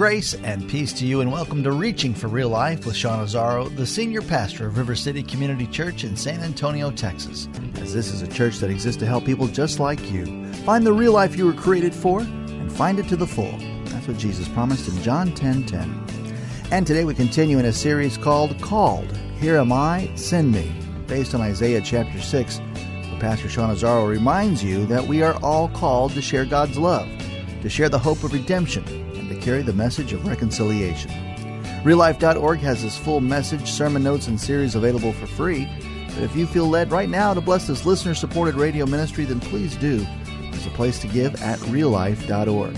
Grace and peace to you, and welcome to Reaching for Real Life with Sean Azzaro, the senior pastor of River City Community Church in San Antonio, Texas. As this is a church that exists to help people just like you find the real life you were created for and find it to the full. That's what Jesus promised in John 10 10. And today we continue in a series called Called Here Am I, Send Me, based on Isaiah chapter 6, where Pastor Sean Azzaro reminds you that we are all called to share God's love, to share the hope of redemption carry the message of reconciliation. RealLife.org has this full message, sermon notes, and series available for free. But if you feel led right now to bless this listener supported radio ministry, then please do. There's a place to give at reallife.org.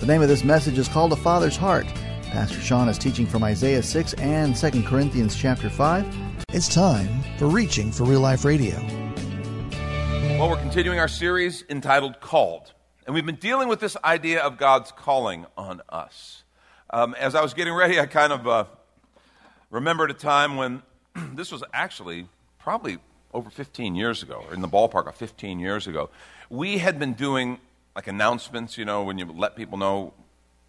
The name of this message is called A Father's Heart. Pastor Sean is teaching from Isaiah 6 and 2 Corinthians chapter 5. It's time for Reaching for Real Life Radio. Well, we're continuing our series entitled Called. And we've been dealing with this idea of God's calling on us. Um, as I was getting ready, I kind of uh, remembered a time when this was actually probably over 15 years ago, or in the ballpark of 15 years ago. We had been doing like announcements, you know, when you let people know.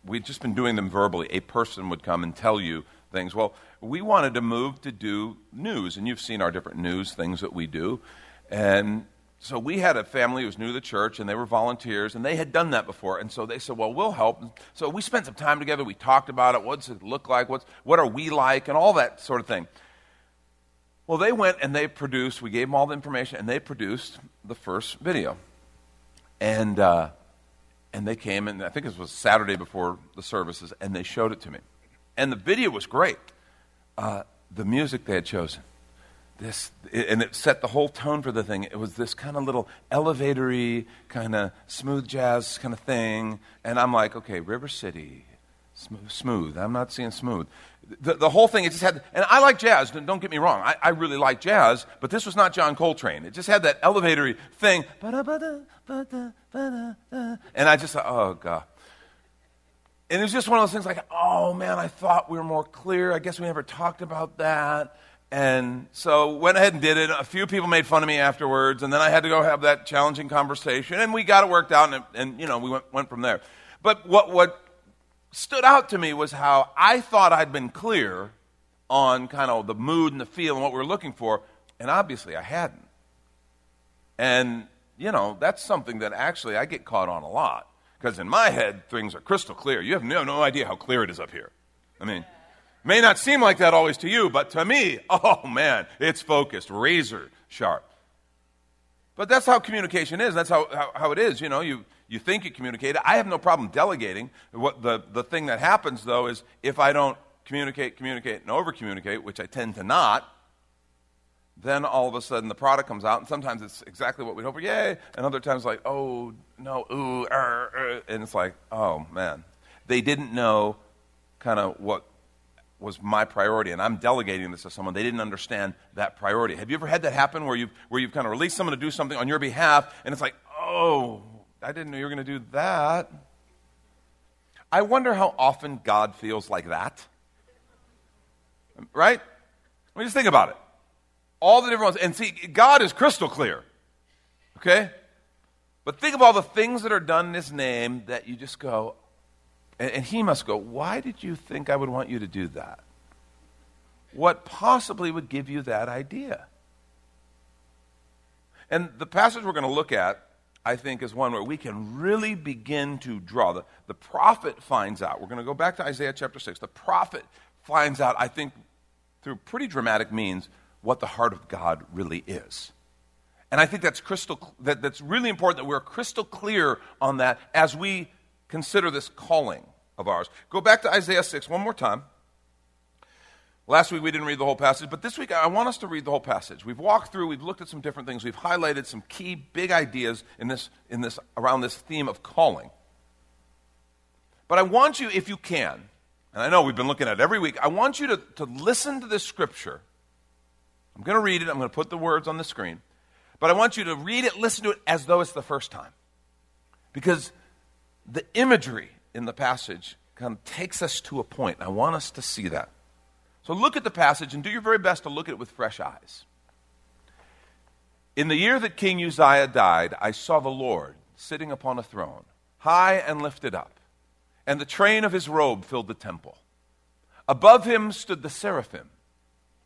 We'd just been doing them verbally. A person would come and tell you things. Well, we wanted to move to do news, and you've seen our different news things that we do. And so we had a family who was new to the church and they were volunteers and they had done that before. And so they said well we'll help. So we spent some time together. We talked about it what's it look like what's, what are we like and all that sort of thing. Well they went and they produced we gave them all the information and they produced the first video. And uh, and they came and i think it was saturday before the services and they showed it to me. And the video was great. Uh, the music they had chosen this, and it set the whole tone for the thing. It was this kind of little elevatory, kind of smooth jazz kind of thing. And I'm like, okay, River City, smooth. smooth. I'm not seeing smooth. The, the whole thing, it just had, and I like jazz, don't get me wrong. I, I really like jazz, but this was not John Coltrane. It just had that elevatory thing. And I just thought, oh, God. And it was just one of those things like, oh, man, I thought we were more clear. I guess we never talked about that. And so went ahead and did it. A few people made fun of me afterwards, and then I had to go have that challenging conversation, and we got it worked out, and, and you know, we went, went from there. But what, what stood out to me was how I thought I'd been clear on kind of the mood and the feel and what we were looking for, and obviously I hadn't. And, you know, that's something that actually I get caught on a lot. Because in my head, things are crystal clear. You have no, no idea how clear it is up here. I mean, May not seem like that always to you, but to me, oh man, it's focused, razor sharp. But that's how communication is. That's how, how, how, it is. You know, you, you think you communicate. I have no problem delegating. What the, the thing that happens, though, is if I don't communicate, communicate, and over communicate, which I tend to not, then all of a sudden the product comes out, and sometimes it's exactly what we'd hope for, yay, and other times like, oh, no, ooh, er, er, and it's like, oh, man. They didn't know kind of what was my priority, and I'm delegating this to someone. They didn't understand that priority. Have you ever had that happen where you've, where you've kind of released someone to do something on your behalf, and it's like, oh, I didn't know you were going to do that? I wonder how often God feels like that. Right? I mean, just think about it. All the different ones. And see, God is crystal clear. Okay? But think of all the things that are done in His name that you just go, and, and he must go, Why did you think I would want you to do that? What possibly would give you that idea? And the passage we're going to look at, I think, is one where we can really begin to draw. The, the prophet finds out. We're going to go back to Isaiah chapter 6. The prophet finds out, I think, through pretty dramatic means, what the heart of God really is. And I think that's crystal that, that's really important that we're crystal clear on that as we consider this calling of ours. Go back to Isaiah 6 one more time. Last week we didn't read the whole passage, but this week I want us to read the whole passage. We've walked through, we've looked at some different things, we've highlighted some key big ideas in this, in this, around this theme of calling. But I want you, if you can, and I know we've been looking at it every week, I want you to, to listen to this scripture. I'm going to read it, I'm going to put the words on the screen, but I want you to read it, listen to it as though it's the first time. Because the imagery in the passage kind of takes us to a point. I want us to see that. So look at the passage and do your very best to look at it with fresh eyes. In the year that King Uzziah died, I saw the Lord sitting upon a throne, high and lifted up, and the train of his robe filled the temple. Above him stood the seraphim.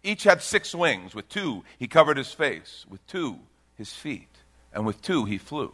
Each had six wings. With two, he covered his face, with two, his feet, and with two, he flew.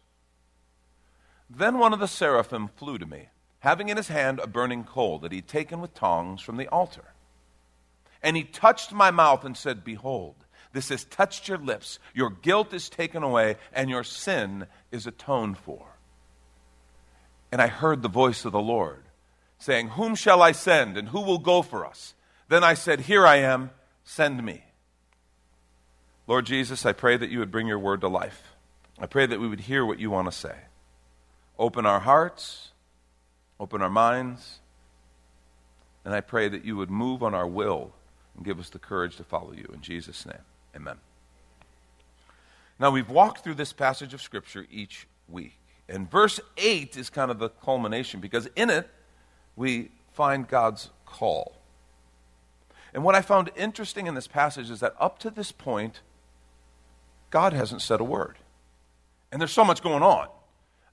Then one of the seraphim flew to me, having in his hand a burning coal that he had taken with tongs from the altar. And he touched my mouth and said, Behold, this has touched your lips. Your guilt is taken away, and your sin is atoned for. And I heard the voice of the Lord saying, Whom shall I send, and who will go for us? Then I said, Here I am, send me. Lord Jesus, I pray that you would bring your word to life. I pray that we would hear what you want to say. Open our hearts, open our minds, and I pray that you would move on our will and give us the courage to follow you. In Jesus' name, amen. Now, we've walked through this passage of Scripture each week. And verse 8 is kind of the culmination because in it we find God's call. And what I found interesting in this passage is that up to this point, God hasn't said a word. And there's so much going on.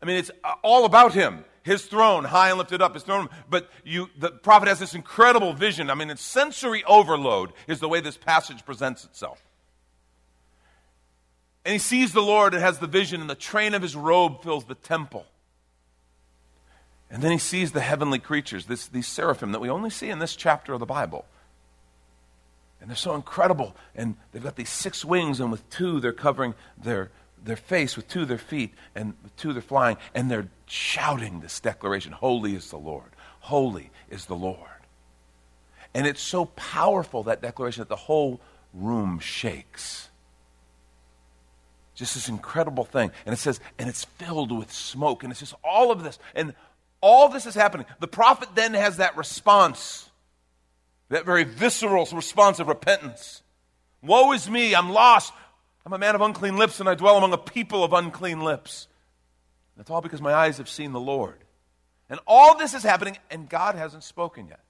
I mean, it's uh, all about Him. His throne high and lifted up his throne. But you the prophet has this incredible vision. I mean it's sensory overload is the way this passage presents itself. And he sees the lord and has the vision and the train of his robe fills the temple. And then he sees the heavenly creatures this, these seraphim that we only see in this chapter of the bible. And they're so incredible. And they've got these six wings and with two they're covering their their face, with two of their feet, and two they're flying, and they're shouting this declaration Holy is the Lord! Holy is the Lord! And it's so powerful, that declaration, that the whole room shakes. Just this incredible thing. And it says, and it's filled with smoke. And it's just all of this. And all this is happening. The prophet then has that response, that very visceral response of repentance. Woe is me, I'm lost. I'm a man of unclean lips, and I dwell among a people of unclean lips. That's all because my eyes have seen the Lord. And all this is happening, and God hasn't spoken yet.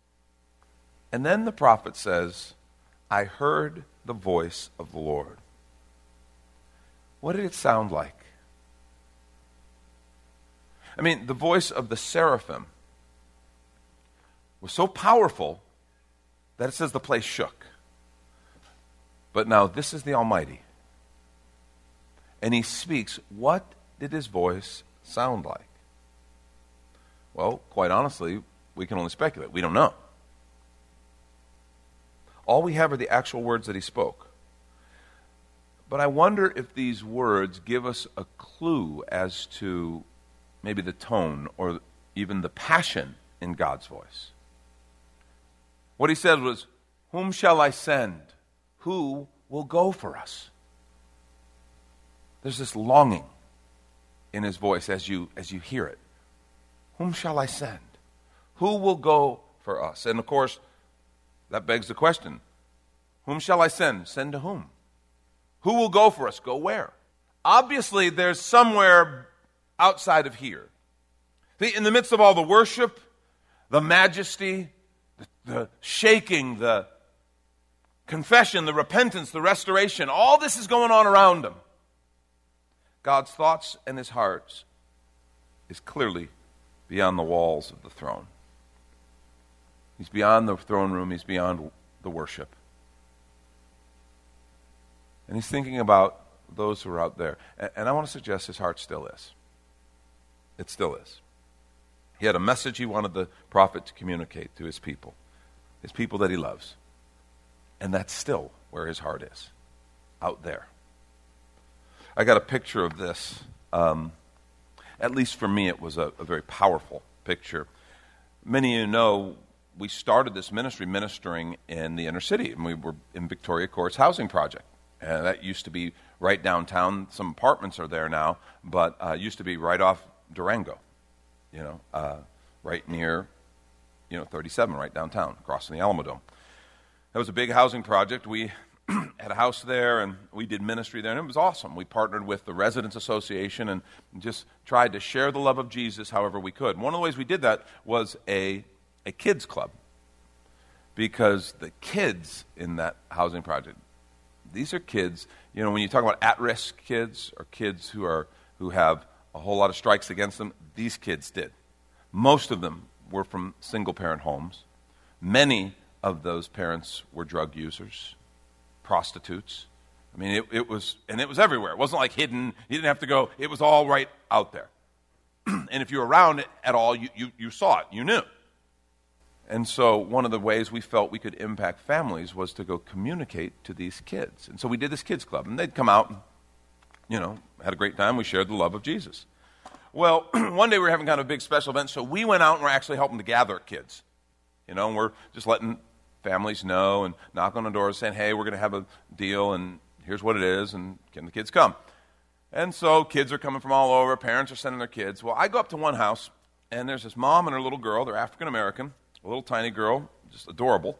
And then the prophet says, I heard the voice of the Lord. What did it sound like? I mean, the voice of the seraphim was so powerful that it says the place shook. But now, this is the Almighty and he speaks, what did his voice sound like? Well, quite honestly, we can only speculate. We don't know. All we have are the actual words that he spoke. But I wonder if these words give us a clue as to maybe the tone or even the passion in God's voice. What he said was, Whom shall I send? Who will go for us? There's this longing in his voice as you, as you hear it. Whom shall I send? Who will go for us? And of course, that begs the question Whom shall I send? Send to whom? Who will go for us? Go where? Obviously, there's somewhere outside of here. In the midst of all the worship, the majesty, the, the shaking, the confession, the repentance, the restoration, all this is going on around them. God's thoughts and his heart is clearly beyond the walls of the throne. He's beyond the throne room, he's beyond the worship. And he's thinking about those who are out there. And, and I want to suggest his heart still is. It still is. He had a message he wanted the prophet to communicate to his people, his people that he loves. And that's still where his heart is, out there. I got a picture of this. Um, at least for me, it was a, a very powerful picture. Many of you know we started this ministry ministering in the inner city, and we were in Victoria Courts Housing Project. And that used to be right downtown. Some apartments are there now, but uh, used to be right off Durango, you know, uh, right near you know, 37 right downtown, crossing the Alamodome. That was a big housing project. We had a house there and we did ministry there, and it was awesome. We partnered with the Residents Association and just tried to share the love of Jesus however we could. One of the ways we did that was a, a kids club because the kids in that housing project, these are kids, you know, when you talk about at risk kids or kids who, are, who have a whole lot of strikes against them, these kids did. Most of them were from single parent homes. Many of those parents were drug users prostitutes. I mean, it, it was, and it was everywhere. It wasn't like hidden. You didn't have to go. It was all right out there. and if you were around it at all, you, you, you saw it. You knew. And so, one of the ways we felt we could impact families was to go communicate to these kids. And so, we did this kids club, and they'd come out and, you know, had a great time. We shared the love of Jesus. Well, one day we were having kind of a big special event, so we went out and we're actually helping to gather kids. You know, and we're just letting families know and knock on the doors saying, hey, we're going to have a deal and here's what it is and can the kids come? And so kids are coming from all over, parents are sending their kids. Well, I go up to one house and there's this mom and her little girl. They're African American, a little tiny girl, just adorable.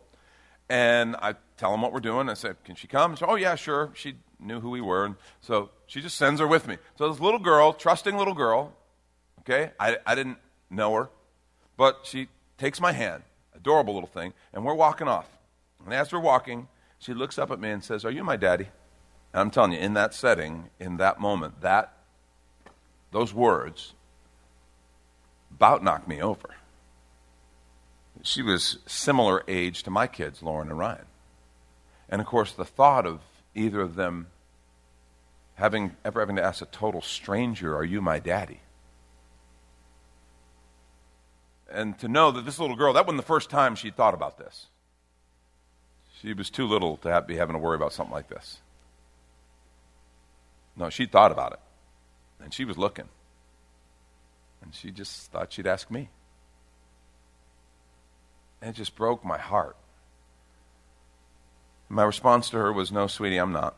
And I tell them what we're doing. I said, Can she come? She said, Oh, yeah, sure. She knew who we were. And so she just sends her with me. So this little girl, trusting little girl, okay, I, I didn't know her, but she takes my hand adorable little thing, and we're walking off. And as we're walking, she looks up at me and says, Are you my daddy? And I'm telling you, in that setting, in that moment, that those words about knocked me over. She was similar age to my kids, Lauren and Ryan. And of course, the thought of either of them having ever having to ask a total stranger, Are you my daddy? And to know that this little girl, that wasn't the first time she'd thought about this. She was too little to have, be having to worry about something like this. No, she thought about it. And she was looking. And she just thought she'd ask me. And it just broke my heart. My response to her was, No, sweetie, I'm not.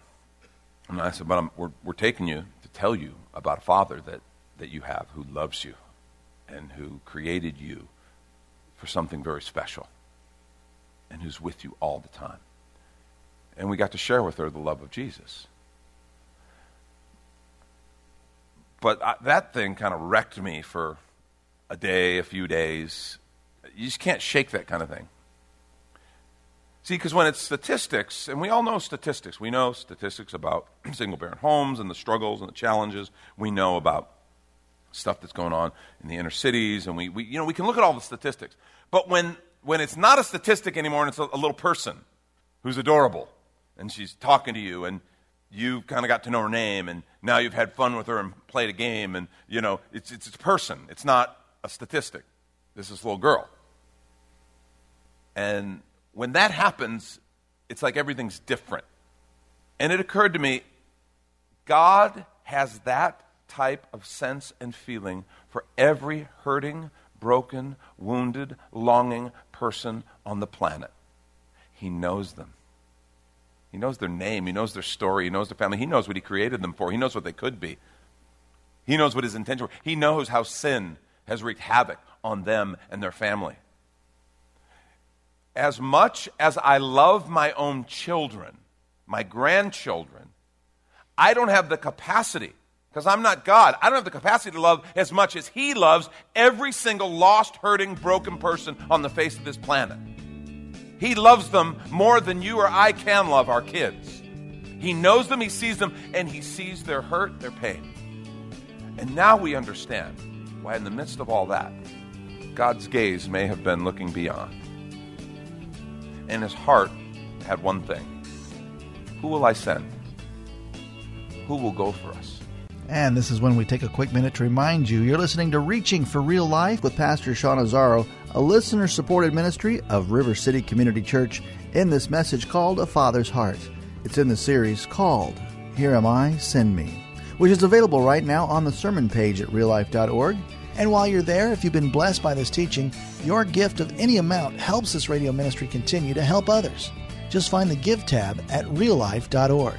And I said, But I'm, we're, we're taking you to tell you about a father that, that you have who loves you and who created you for something very special and who's with you all the time. And we got to share with her the love of Jesus. But I, that thing kind of wrecked me for a day, a few days. You just can't shake that kind of thing. See, because when it's statistics, and we all know statistics, we know statistics about single parent homes and the struggles and the challenges. We know about stuff that's going on in the inner cities, and we, we, you know, we can look at all the statistics. But when, when it's not a statistic anymore and it's a, a little person who's adorable, and she's talking to you, and you've kind of got to know her name, and now you've had fun with her and played a game, and, you know, it's, it's, it's a person. It's not a statistic. This is a little girl. And when that happens, it's like everything's different. And it occurred to me God has that type of sense and feeling for every hurting, broken, wounded, longing person on the planet. He knows them. He knows their name. He knows their story. He knows their family. He knows what He created them for. He knows what they could be. He knows what His intention was. He knows how sin has wreaked havoc on them and their family. As much as I love my own children, my grandchildren, I don't have the capacity because I'm not God. I don't have the capacity to love as much as He loves every single lost, hurting, broken person on the face of this planet. He loves them more than you or I can love our kids. He knows them, He sees them, and He sees their hurt, their pain. And now we understand why, in the midst of all that, God's gaze may have been looking beyond. And His heart had one thing Who will I send? Who will go for us? And this is when we take a quick minute to remind you you're listening to Reaching for Real Life with Pastor Sean Azzaro, a listener supported ministry of River City Community Church, in this message called A Father's Heart. It's in the series called Here Am I, Send Me, which is available right now on the sermon page at reallife.org. And while you're there, if you've been blessed by this teaching, your gift of any amount helps this radio ministry continue to help others. Just find the Give tab at reallife.org.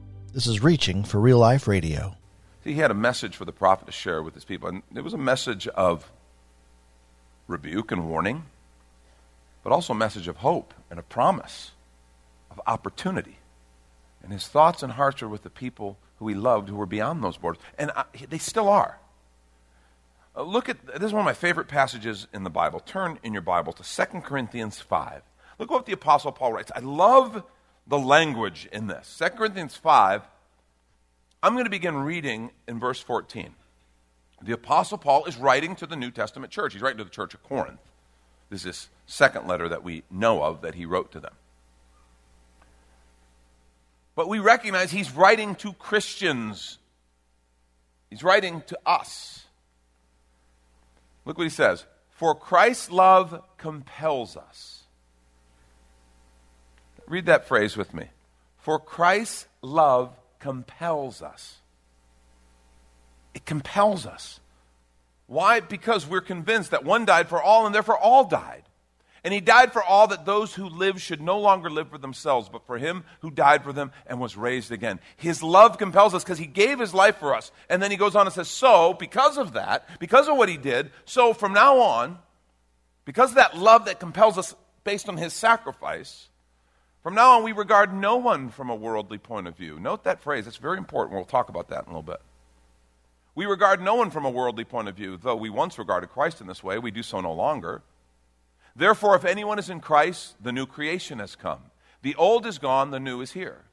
This is Reaching for Real Life Radio. He had a message for the prophet to share with his people, and it was a message of rebuke and warning, but also a message of hope and a promise of opportunity. And his thoughts and hearts are with the people who he loved who were beyond those borders. And I, they still are. Uh, look at this is one of my favorite passages in the Bible. Turn in your Bible to 2 Corinthians 5. Look what the Apostle Paul writes. I love the language in this. 2 Corinthians 5, I'm going to begin reading in verse 14. The Apostle Paul is writing to the New Testament church. He's writing to the church of Corinth. This is second letter that we know of that he wrote to them. But we recognize he's writing to Christians. He's writing to us. Look what he says. For Christ's love compels us Read that phrase with me. For Christ's love compels us. It compels us. Why? Because we're convinced that one died for all and therefore all died. And he died for all that those who live should no longer live for themselves, but for him who died for them and was raised again. His love compels us because he gave his life for us. And then he goes on and says, So, because of that, because of what he did, so from now on, because of that love that compels us based on his sacrifice, from now on, we regard no one from a worldly point of view. Note that phrase, it's very important. We'll talk about that in a little bit. We regard no one from a worldly point of view, though we once regarded Christ in this way, we do so no longer. Therefore, if anyone is in Christ, the new creation has come. The old is gone, the new is here.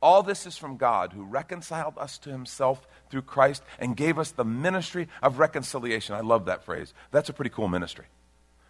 All this is from God, who reconciled us to himself through Christ and gave us the ministry of reconciliation. I love that phrase. That's a pretty cool ministry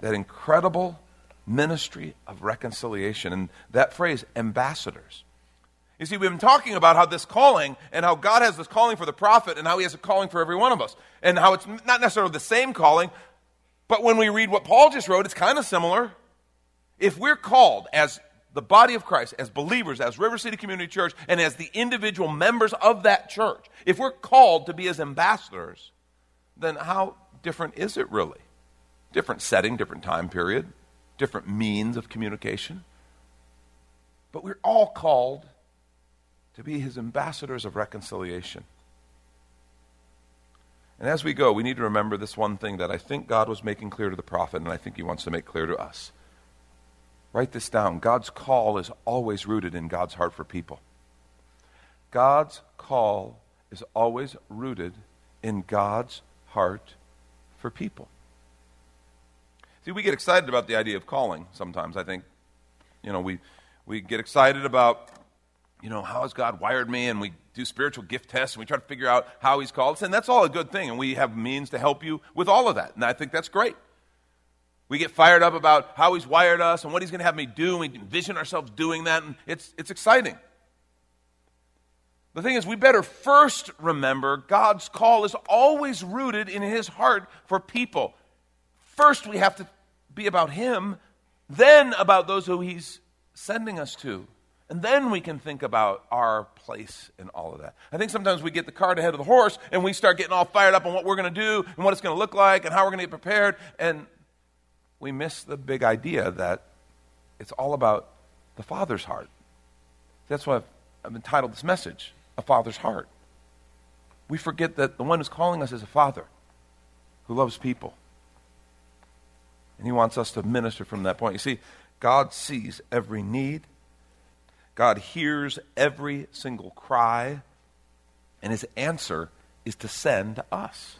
that incredible ministry of reconciliation. And that phrase, ambassadors. You see, we've been talking about how this calling and how God has this calling for the prophet and how he has a calling for every one of us. And how it's not necessarily the same calling, but when we read what Paul just wrote, it's kind of similar. If we're called as the body of Christ, as believers, as River City Community Church, and as the individual members of that church, if we're called to be as ambassadors, then how different is it really? Different setting, different time period, different means of communication. But we're all called to be his ambassadors of reconciliation. And as we go, we need to remember this one thing that I think God was making clear to the prophet, and I think he wants to make clear to us. Write this down. God's call is always rooted in God's heart for people. God's call is always rooted in God's heart for people. See, we get excited about the idea of calling sometimes, I think. You know, we, we get excited about, you know, how has God wired me? And we do spiritual gift tests and we try to figure out how He's called us. And that's all a good thing. And we have means to help you with all of that. And I think that's great. We get fired up about how He's wired us and what He's going to have me do. And we envision ourselves doing that. And it's, it's exciting. The thing is, we better first remember God's call is always rooted in His heart for people. First, we have to be about Him, then about those who He's sending us to. And then we can think about our place in all of that. I think sometimes we get the cart ahead of the horse and we start getting all fired up on what we're going to do and what it's going to look like and how we're going to get prepared. And we miss the big idea that it's all about the Father's heart. That's why I've, I've entitled this message, A Father's Heart. We forget that the one who's calling us is a Father who loves people. And he wants us to minister from that point. You see, God sees every need. God hears every single cry, and his answer is to send us.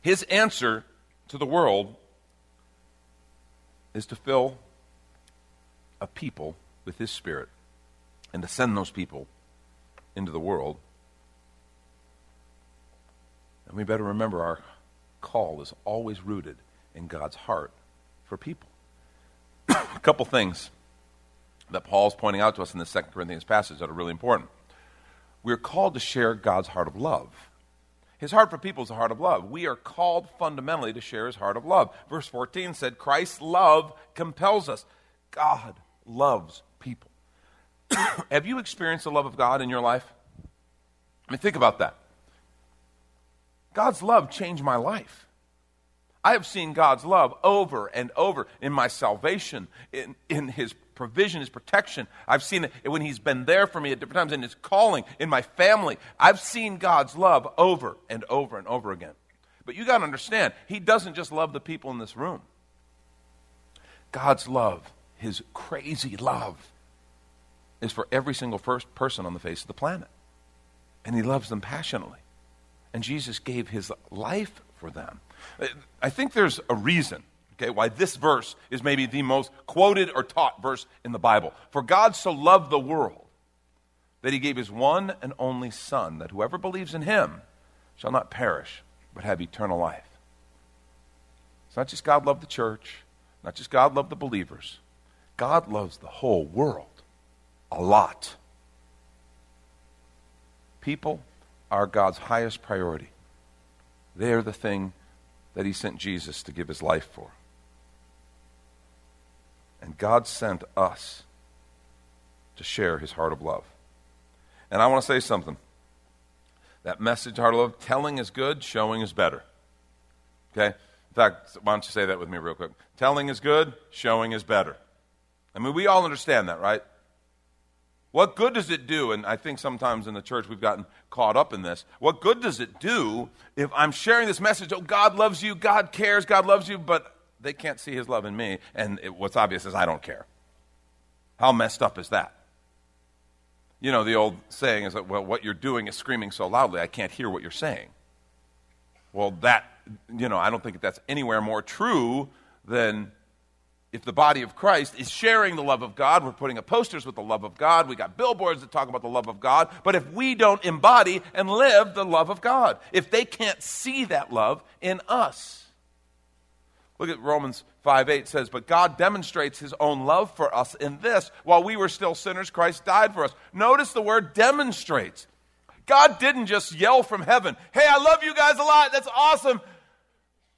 His answer to the world is to fill a people with his spirit and to send those people into the world. And we better remember our call is always rooted in God's heart for people. a couple things that Paul's pointing out to us in the Second Corinthians passage that are really important. We're called to share God's heart of love. His heart for people is a heart of love. We are called fundamentally to share his heart of love. Verse 14 said, Christ's love compels us. God loves people. Have you experienced the love of God in your life? I mean, think about that. God's love changed my life. I have seen God's love over and over in my salvation, in, in His provision, His protection. I've seen it when He's been there for me at different times in His calling, in my family. I've seen God's love over and over and over again. But you got to understand, He doesn't just love the people in this room. God's love, His crazy love, is for every single first person on the face of the planet. And He loves them passionately. And Jesus gave His life for them. Uh, I think there's a reason okay, why this verse is maybe the most quoted or taught verse in the Bible. For God so loved the world that he gave his one and only Son, that whoever believes in him shall not perish, but have eternal life. It's not just God loved the church, not just God loved the believers. God loves the whole world a lot. People are God's highest priority. They are the thing that he sent Jesus to give his life for. And God sent us to share his heart of love. And I want to say something. That message, heart of love, telling is good, showing is better. Okay? In fact, why don't you say that with me real quick? Telling is good, showing is better. I mean, we all understand that, right? What good does it do? And I think sometimes in the church we've gotten caught up in this. What good does it do if I'm sharing this message? Oh, God loves you, God cares, God loves you, but they can't see his love in me, and it, what's obvious is I don't care. How messed up is that? You know, the old saying is that, well, what you're doing is screaming so loudly, I can't hear what you're saying. Well, that, you know, I don't think that's anywhere more true than if the body of Christ is sharing the love of God, we're putting up posters with the love of God, we got billboards that talk about the love of God, but if we don't embody and live the love of God, if they can't see that love in us, Look at Romans 5 8 says, But God demonstrates his own love for us in this while we were still sinners, Christ died for us. Notice the word demonstrates. God didn't just yell from heaven, Hey, I love you guys a lot. That's awesome.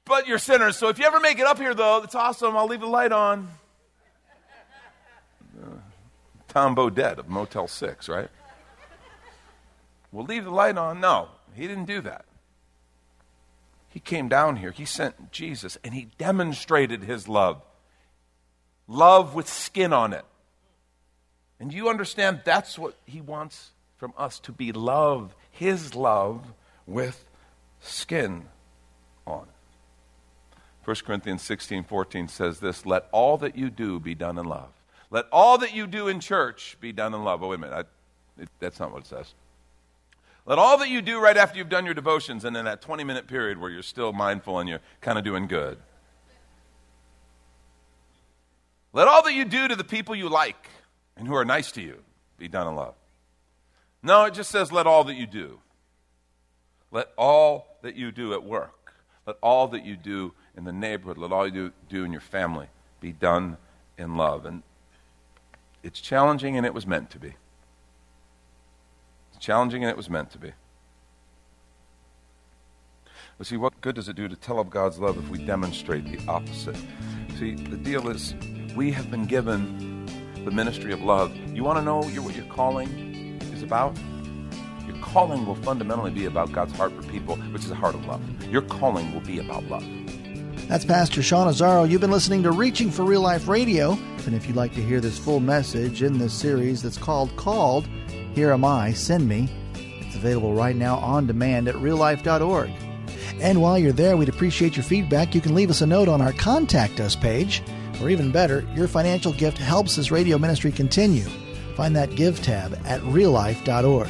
But you're sinners. So if you ever make it up here, though, that's awesome. I'll leave the light on. Uh, Tom Bodett of Motel 6, right? We'll leave the light on. No, he didn't do that. He came down here, he sent Jesus, and he demonstrated his love. Love with skin on it. And you understand that's what he wants from us to be love, his love with skin on it. 1 Corinthians 16 14 says this Let all that you do be done in love. Let all that you do in church be done in love. Oh, wait a minute. I, it, that's not what it says. Let all that you do right after you've done your devotions and in that 20 minute period where you're still mindful and you're kind of doing good. Let all that you do to the people you like and who are nice to you be done in love. No, it just says, let all that you do. Let all that you do at work. Let all that you do in the neighborhood. Let all you do in your family be done in love. And it's challenging, and it was meant to be It's challenging, and it was meant to be. But see, what good does it do to tell of God's love if we demonstrate the opposite? See, the deal is we have been given the ministry of love. You want to know what your calling is about? Your calling will fundamentally be about God's heart for people, which is a heart of love. Your calling will be about love. That's Pastor Sean Azzaro. You've been listening to Reaching for Real Life Radio. And if you'd like to hear this full message in this series that's called Called, Here Am I, Send Me, it's available right now on demand at reallife.org. And while you're there, we'd appreciate your feedback. You can leave us a note on our Contact Us page, or even better, your financial gift helps this radio ministry continue. Find that Give tab at reallife.org.